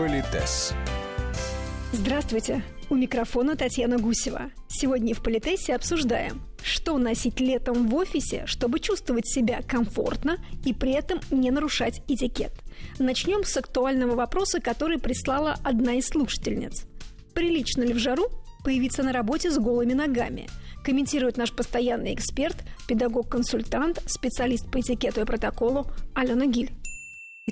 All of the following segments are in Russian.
Политес. Здравствуйте! У микрофона Татьяна Гусева. Сегодня в Политесе обсуждаем, что носить летом в офисе, чтобы чувствовать себя комфортно и при этом не нарушать этикет. Начнем с актуального вопроса, который прислала одна из слушательниц. Прилично ли в жару появиться на работе с голыми ногами? Комментирует наш постоянный эксперт, педагог-консультант, специалист по этикету и протоколу Алена Гиль.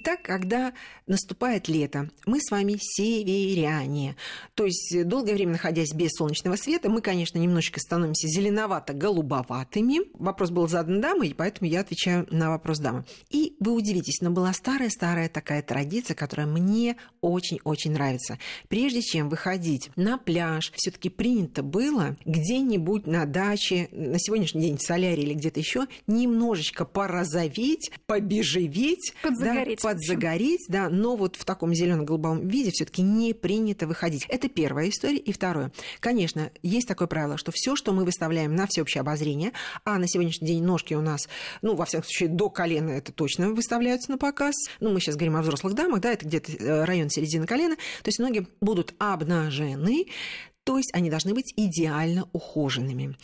Итак, когда наступает лето, мы с вами северяне. То есть, долгое время находясь без солнечного света, мы, конечно, немножечко становимся зеленовато-голубоватыми. Вопрос был задан дамой, поэтому я отвечаю на вопрос дамы. И вы удивитесь, но была старая-старая такая традиция, которая мне очень-очень нравится. Прежде чем выходить на пляж, все таки принято было где-нибудь на даче, на сегодняшний день в солярии или где-то еще, немножечко порозоветь, побежеветь. Подзагореть. Да, подзагореть, да, но вот в таком зелено-голубом виде все-таки не принято выходить. Это первая история. И второе. Конечно, есть такое правило, что все, что мы выставляем на всеобщее обозрение, а на сегодняшний день ножки у нас, ну, во всяком случае, до колена это точно выставляются на показ. Ну, мы сейчас говорим о взрослых дамах, да, это где-то э, район середины колена. То есть ноги будут обнажены, то есть они должны быть идеально ухоженными.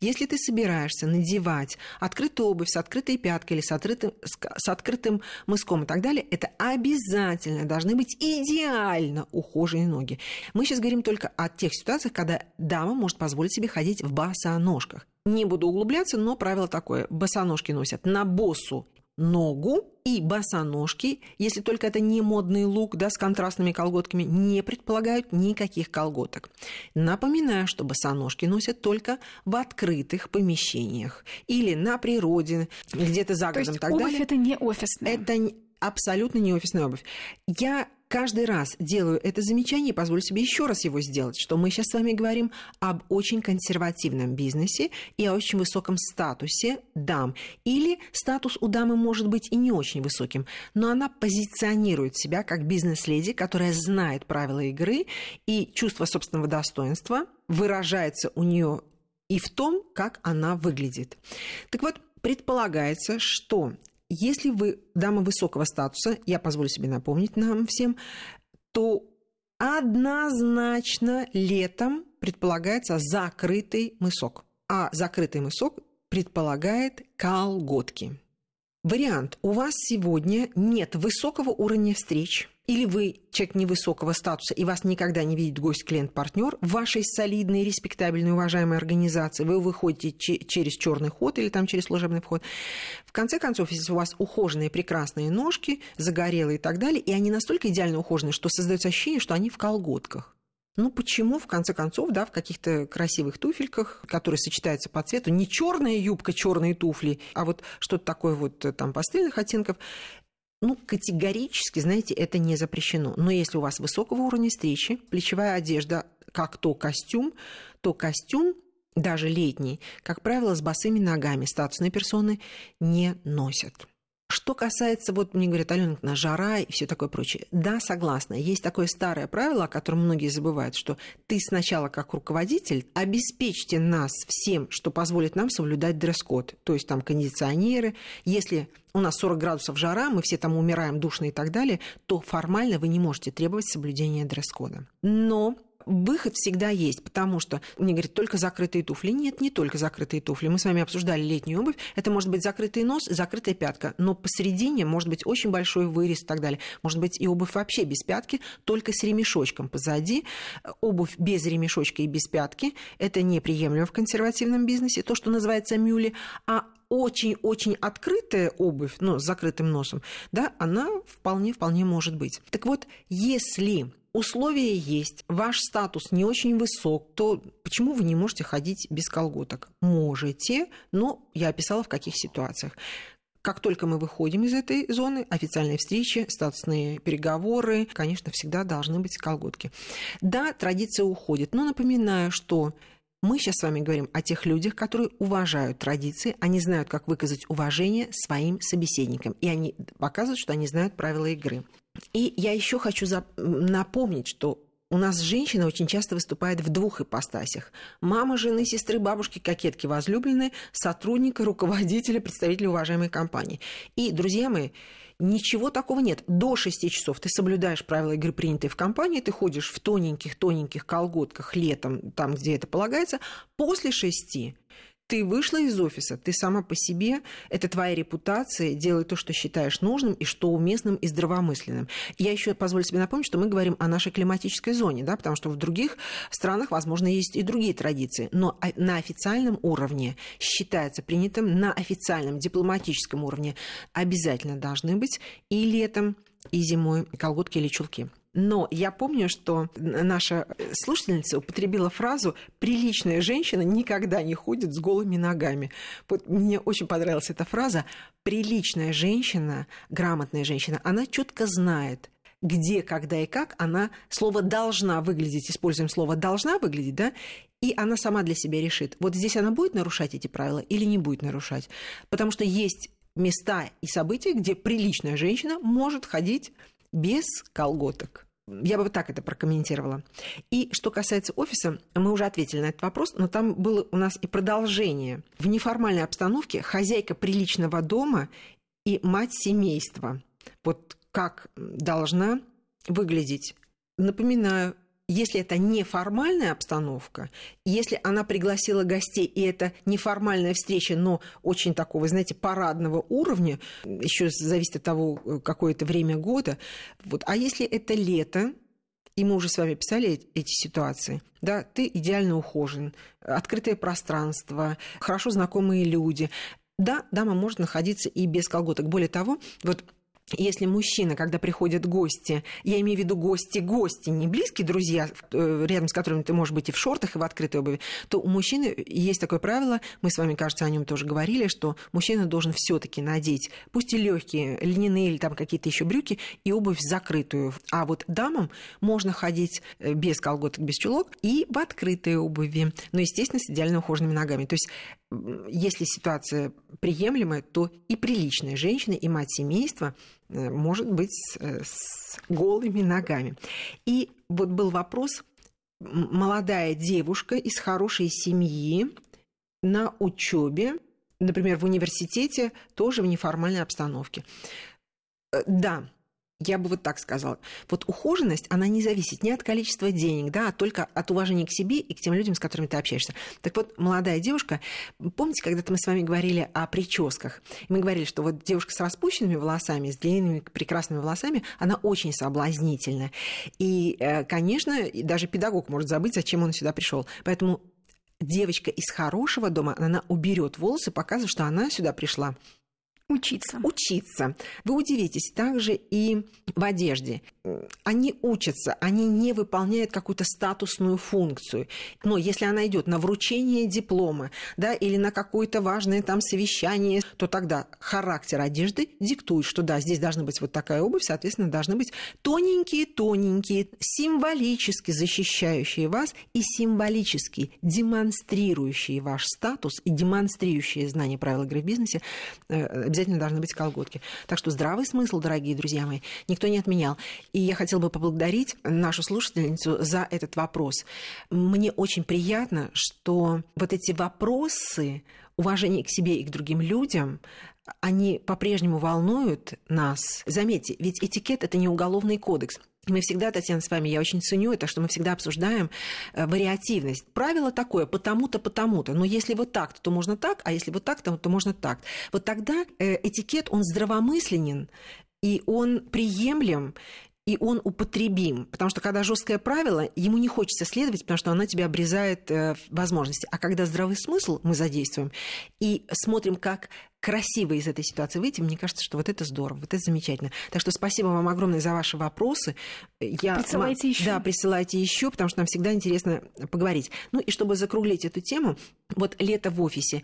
Если ты собираешься надевать открытую обувь с открытой пяткой или с открытым, с открытым мыском и так далее, это обязательно должны быть идеально ухоженные ноги. Мы сейчас говорим только о тех ситуациях, когда дама может позволить себе ходить в босоножках. Не буду углубляться, но правило такое. Босоножки носят на босу ногу и босоножки, если только это не модный лук да, с контрастными колготками, не предполагают никаких колготок. Напоминаю, что босоножки носят только в открытых помещениях или на природе, где-то за городом. То есть так обувь далее. это не офисная? Это абсолютно не офисная обувь. Я каждый раз делаю это замечание и позволю себе еще раз его сделать, что мы сейчас с вами говорим об очень консервативном бизнесе и о очень высоком статусе дам. Или статус у дамы может быть и не очень высоким, но она позиционирует себя как бизнес-леди, которая знает правила игры и чувство собственного достоинства выражается у нее и в том, как она выглядит. Так вот, предполагается, что если вы дама высокого статуса, я позволю себе напомнить нам всем, то однозначно летом предполагается закрытый мысок. А закрытый мысок предполагает колготки. Вариант. У вас сегодня нет высокого уровня встреч, или вы человек невысокого статуса, и вас никогда не видит гость, клиент, партнер, в вашей солидной, респектабельной, уважаемой организации вы выходите через черный ход или там через служебный вход. В конце концов, если у вас ухоженные, прекрасные ножки, загорелые и так далее, и они настолько идеально ухожены, что создается ощущение, что они в колготках. Ну почему, в конце концов, да, в каких-то красивых туфельках, которые сочетаются по цвету, не черная юбка, черные туфли, а вот что-то такое вот э, там пастельных оттенков, ну, категорически, знаете, это не запрещено. Но если у вас высокого уровня встречи, плечевая одежда, как то костюм, то костюм, даже летний, как правило, с босыми ногами статусные персоны не носят. Что касается, вот мне говорят, Алена, на жара и все такое прочее. Да, согласна. Есть такое старое правило, о котором многие забывают, что ты сначала как руководитель обеспечьте нас всем, что позволит нам соблюдать дресс-код. То есть там кондиционеры. Если у нас 40 градусов жара, мы все там умираем душно и так далее, то формально вы не можете требовать соблюдения дресс-кода. Но Выход всегда есть, потому что мне говорят, только закрытые туфли. Нет, не только закрытые туфли. Мы с вами обсуждали летнюю обувь. Это может быть закрытый нос, закрытая пятка, но посередине может быть очень большой вырез и так далее. Может быть и обувь вообще без пятки, только с ремешочком позади. Обувь без ремешочка и без пятки – это неприемлемо в консервативном бизнесе, то, что называется мюли. А очень-очень открытая обувь, ну, с закрытым носом, да, она вполне-вполне может быть. Так вот, если условия есть, ваш статус не очень высок, то почему вы не можете ходить без колготок? Можете, но я описала в каких ситуациях. Как только мы выходим из этой зоны, официальные встречи, статусные переговоры, конечно, всегда должны быть колготки. Да, традиция уходит, но напоминаю, что мы сейчас с вами говорим о тех людях, которые уважают традиции, они знают, как выказать уважение своим собеседникам, и они показывают, что они знают правила игры. И я еще хочу напомнить, что у нас женщина очень часто выступает в двух ипостасях. Мама, жены, сестры, бабушки, кокетки, возлюбленные, сотрудника, руководителя, представителя уважаемой компании. И, друзья мои, Ничего такого нет. До 6 часов ты соблюдаешь правила игры, принятые в компании, ты ходишь в тоненьких-тоненьких колготках летом, там, где это полагается. После 6 ты вышла из офиса, ты сама по себе, это твоя репутация, делай то, что считаешь нужным и что уместным и здравомысленным. Я еще позволю себе напомнить, что мы говорим о нашей климатической зоне, да, потому что в других странах, возможно, есть и другие традиции, но на официальном уровне считается принятым, на официальном дипломатическом уровне обязательно должны быть и летом, и зимой колготки или чулки. Но я помню, что наша слушательница употребила фразу «приличная женщина никогда не ходит с голыми ногами». Вот мне очень понравилась эта фраза. Приличная женщина, грамотная женщина, она четко знает, где, когда и как она слово «должна выглядеть», используем слово «должна выглядеть», да, и она сама для себя решит, вот здесь она будет нарушать эти правила или не будет нарушать. Потому что есть места и события, где приличная женщина может ходить без колготок. Я бы так это прокомментировала. И что касается офиса, мы уже ответили на этот вопрос, но там было у нас и продолжение. В неформальной обстановке хозяйка приличного дома и мать семейства. Вот как должна выглядеть. Напоминаю, если это неформальная обстановка, если она пригласила гостей, и это неформальная встреча, но очень такого, знаете, парадного уровня, еще зависит от того, какое это время года, вот, а если это лето, и мы уже с вами писали эти ситуации, да, ты идеально ухожен, открытое пространство, хорошо знакомые люди, да, дама может находиться и без колготок. Более того, вот если мужчина, когда приходят гости, я имею в виду гости-гости, не близкие друзья, э, рядом с которыми ты можешь быть и в шортах, и в открытой обуви, то у мужчины есть такое правило, мы с вами, кажется, о нем тоже говорили, что мужчина должен все-таки надеть, пусть и легкие, льняные или там какие-то еще брюки, и обувь закрытую. А вот дамам можно ходить э, без колготок, без чулок и в открытой обуви, но, естественно, с идеально ухоженными ногами. То есть если ситуация приемлемая, то и приличная женщина, и мать семейства э, может быть э, с голыми ногами. И вот был вопрос, молодая девушка из хорошей семьи на учебе, например, в университете, тоже в неформальной обстановке. Э, да, я бы вот так сказала. Вот ухоженность, она не зависит ни от количества денег, да, а только от уважения к себе и к тем людям, с которыми ты общаешься. Так вот, молодая девушка, помните, когда-то мы с вами говорили о прическах? Мы говорили, что вот девушка с распущенными волосами, с длинными прекрасными волосами, она очень соблазнительна. И, э, конечно, даже педагог может забыть, зачем он сюда пришел. Поэтому девочка из хорошего дома, она уберет волосы, показывая, что она сюда пришла Учиться. Учиться. Вы удивитесь, также и в одежде. Они учатся, они не выполняют какую-то статусную функцию. Но если она идет на вручение диплома, да, или на какое-то важное там совещание, то тогда характер одежды диктует, что да, здесь должна быть вот такая обувь, соответственно, должны быть тоненькие-тоненькие, символически защищающие вас и символически демонстрирующие ваш статус и демонстрирующие знание правил игры в бизнесе э, обязательно должны быть колготки. Так что здравый смысл, дорогие друзья мои, никто не отменял. И я хотела бы поблагодарить нашу слушательницу за этот вопрос. Мне очень приятно, что вот эти вопросы уважения к себе и к другим людям, они по-прежнему волнуют нас. Заметьте, ведь этикет – это не уголовный кодекс. Мы всегда, Татьяна, с вами, я очень ценю это, что мы всегда обсуждаем э, вариативность. Правило такое, потому-то, потому-то. Но если вот так, то можно так, а если вот так, то, можно так. Вот тогда э, этикет, он здравомысленен, и он приемлем, и он употребим. Потому что когда жесткое правило, ему не хочется следовать, потому что оно тебе обрезает э, возможности. А когда здравый смысл мы задействуем и смотрим, как красиво из этой ситуации выйти, мне кажется, что вот это здорово, вот это замечательно. Так что спасибо вам огромное за ваши вопросы. Я, присылайте еще. Да, присылайте еще, потому что нам всегда интересно поговорить. Ну и чтобы закруглить эту тему, вот лето в офисе.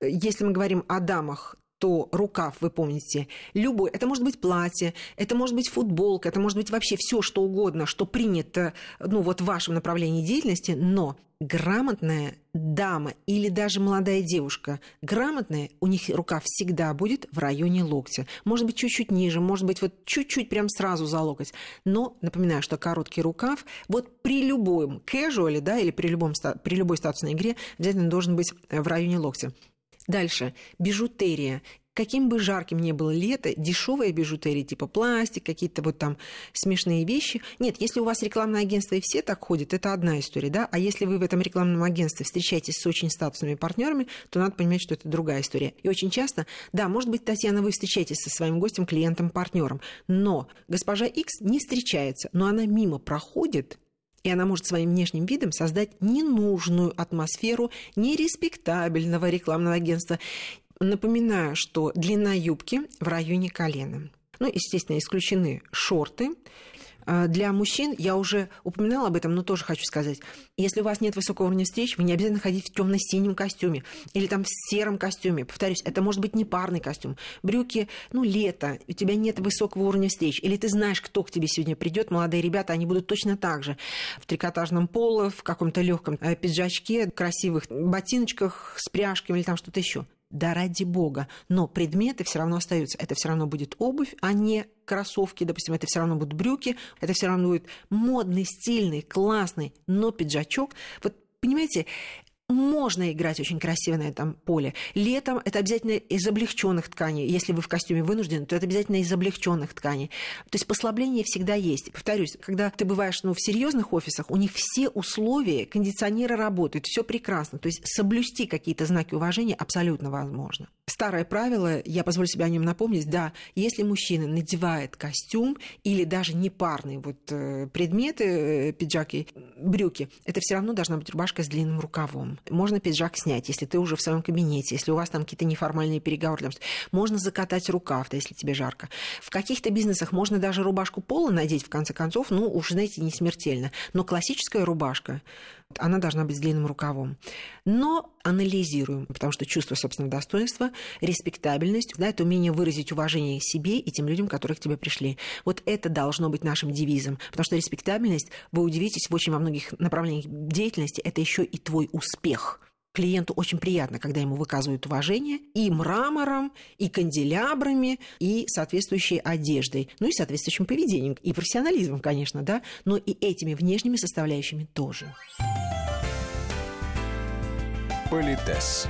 Если мы говорим о дамах, то рукав, вы помните, любой, это может быть платье, это может быть футболка, это может быть вообще все что угодно, что принято, ну вот в вашем направлении деятельности, но грамотная дама или даже молодая девушка, грамотная, у них рукав всегда будет в районе локтя. Может быть, чуть-чуть ниже, может быть, вот чуть-чуть прям сразу за локоть. Но напоминаю, что короткий рукав вот при любом casual, да, или при, любом, при любой статусной игре обязательно должен быть в районе локтя. Дальше. Бижутерия. каким бы жарким ни было лето, дешевая бижутерия, типа пластик, какие-то вот там смешные вещи. Нет, если у вас рекламное агентство и все так ходят, это одна история, да, а если вы в этом рекламном агентстве встречаетесь с очень статусными партнерами, то надо понимать, что это другая история. И очень часто, да, может быть, Татьяна, вы встречаетесь со своим гостем, клиентом, партнером, но госпожа X не встречается, но она мимо проходит, и она может своим внешним видом создать ненужную атмосферу нереспектабельного рекламного агентства, Напоминаю, что длина юбки в районе колена. Ну, естественно, исключены шорты. А, для мужчин, я уже упоминала об этом, но тоже хочу сказать, если у вас нет высокого уровня встреч, вы не обязательно ходить в темно-синем костюме или там в сером костюме. Повторюсь, это может быть не парный костюм. Брюки, ну, лето, у тебя нет высокого уровня встреч, или ты знаешь, кто к тебе сегодня придет, молодые ребята, они будут точно так же в трикотажном поло, в каком-то легком э, пиджачке, красивых ботиночках с пряжками или там что-то еще да ради бога. Но предметы все равно остаются. Это все равно будет обувь, а не кроссовки, допустим, это все равно будут брюки, это все равно будет модный, стильный, классный, но пиджачок. Вот понимаете, можно играть очень красиво на этом поле. Летом это обязательно из облегченных тканей. Если вы в костюме вынуждены, то это обязательно из облегченных тканей. То есть послабление всегда есть. Повторюсь, когда ты бываешь ну, в серьезных офисах, у них все условия, кондиционеры работают, все прекрасно. То есть соблюсти какие-то знаки уважения абсолютно возможно. Старое правило, я позволю себе о нем напомнить, да, если мужчина надевает костюм или даже непарные вот э, предметы, э, пиджаки, брюки, это все равно должна быть рубашка с длинным рукавом. Можно пиджак снять, если ты уже в своем кабинете, если у вас там какие-то неформальные переговоры. Можно закатать рукав, да, если тебе жарко. В каких-то бизнесах можно даже рубашку пола надеть, в конце концов, ну, уж, знаете, не смертельно. Но классическая рубашка, она должна быть с длинным рукавом. Но анализируем, потому что чувство собственного достоинства, респектабельность, да, это умение выразить уважение себе и тем людям, которые к тебе пришли. Вот это должно быть нашим девизом, потому что респектабельность, вы удивитесь, в очень во многих направлениях деятельности, это еще и твой успех – Клиенту очень приятно, когда ему выказывают уважение и мрамором, и канделябрами, и соответствующей одеждой, ну и соответствующим поведением, и профессионализмом, конечно, да, но и этими внешними составляющими тоже. Политес.